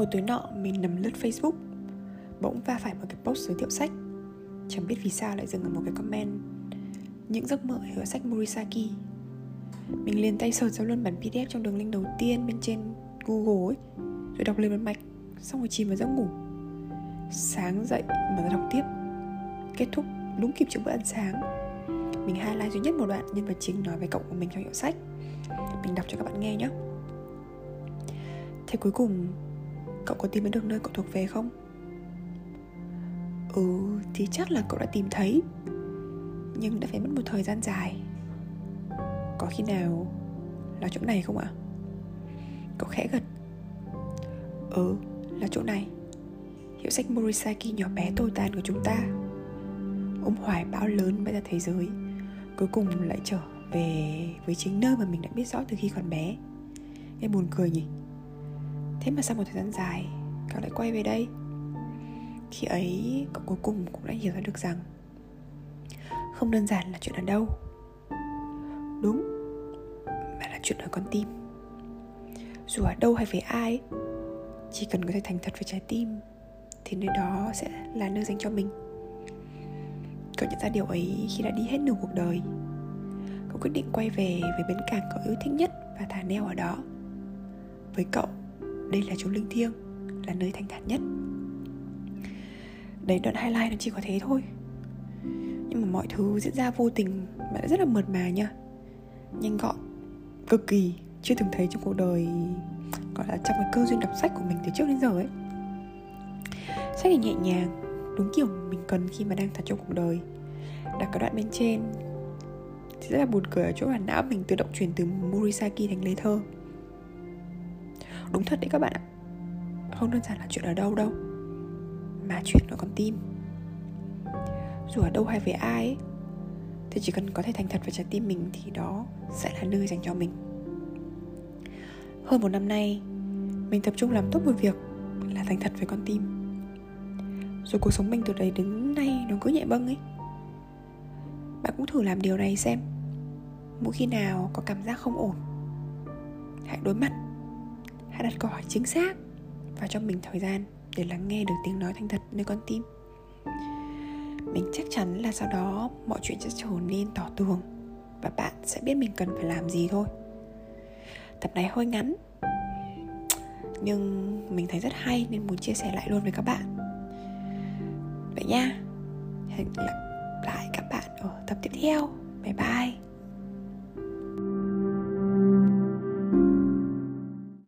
Một tối nọ, mình nằm lướt Facebook, Bỗng va phải một cái post giới thiệu sách. Chẳng biết vì sao lại dừng ở một cái comment. Những giấc mơ ở sách Murisaki Mình liền tay sờ ra luôn bản PDF trong đường link đầu tiên bên trên Google ấy, Rồi đọc lên một mạch, Xong rồi chìm vào giấc ngủ. Sáng dậy mà đọc tiếp. Kết thúc, đúng kịp chỗ bữa ăn sáng. Mình highlight duy nhất một đoạn nhân vật chính nói về cậu của mình trong hiệu sách. Mình đọc cho các bạn nghe nhé. Thế cuối cùng Cậu có tìm được nơi cậu thuộc về không? Ừ thì chắc là cậu đã tìm thấy. Nhưng đã phải mất một thời gian dài. Có khi nào là chỗ này không ạ? Cậu khẽ gật. Ừ là chỗ này. Hiệu sách Morisaki nhỏ bé tồi tàn của chúng ta. Ôm hoài bão lớn bay ra thế giới. Cuối cùng lại trở về với chính nơi mà mình đã biết rõ từ khi còn bé. Nghe buồn cười nhỉ? Thế mà sau một thời gian dài Cậu lại quay về đây. Khi ấy cậu cuối cùng cũng đã hiểu ra được rằng Không đơn giản là chuyện ở đâu. Đúng Mà là chuyện ở con tim. Dù ở đâu hay với ai Chỉ cần có thể thành thật với trái tim Thì nơi đó sẽ là nơi dành cho mình. Cậu nhận ra điều ấy khi đã đi hết nửa cuộc đời. Cậu quyết định quay về với bến cảng cậu yêu thích nhất và thả neo ở đó. Với cậu, đây là chỗ linh thiêng, là nơi thanh thản nhất. Đấy đoạn highlight nó chỉ có thế thôi. Nhưng mà mọi thứ diễn ra vô tình mà rất là mượt mà nha. Nhanh gọn, cực kỳ Chưa từng thấy trong cuộc đời Gọi là trong cái cơ duyên đọc sách của mình từ trước đến giờ ấy. Sách thì nhẹ nhàng Đúng kiểu mình cần khi mà đang thật trong cuộc đời. Đặt cái đoạn bên trên Thì rất là buồn cười ở chỗ là não mình tự động chuyển từ Murisaki thành lê thơ Đúng thật đấy các bạn ạ. Không đơn giản là chuyện ở đâu đâu Mà chuyện ở con tim. Dù ở đâu hay với ai ấy, Thì chỉ cần có thể thành thật với trái tim mình Thì đó sẽ là nơi dành cho mình. Hơn một năm nay Mình tập trung làm tốt một việc Là thành thật với con tim. Rồi cuộc sống mình từ đấy đến nay Nó cứ nhẹ bâng ấy Bạn cũng thử làm điều này xem. Mỗi khi nào có cảm giác không ổn Hãy đối mặt Hãy đặt câu hỏi chính xác Và cho mình thời gian để lắng nghe được tiếng nói thành thật nơi con tim. Mình chắc chắn là sau đó mọi chuyện sẽ trở nên tỏ tường Và bạn sẽ biết mình cần phải làm gì thôi. Tập này hơi ngắn, Nhưng mình thấy rất hay nên muốn chia sẻ lại luôn với các bạn. Vậy nha, Hẹn gặp lại các bạn ở tập tiếp theo. Bye bye.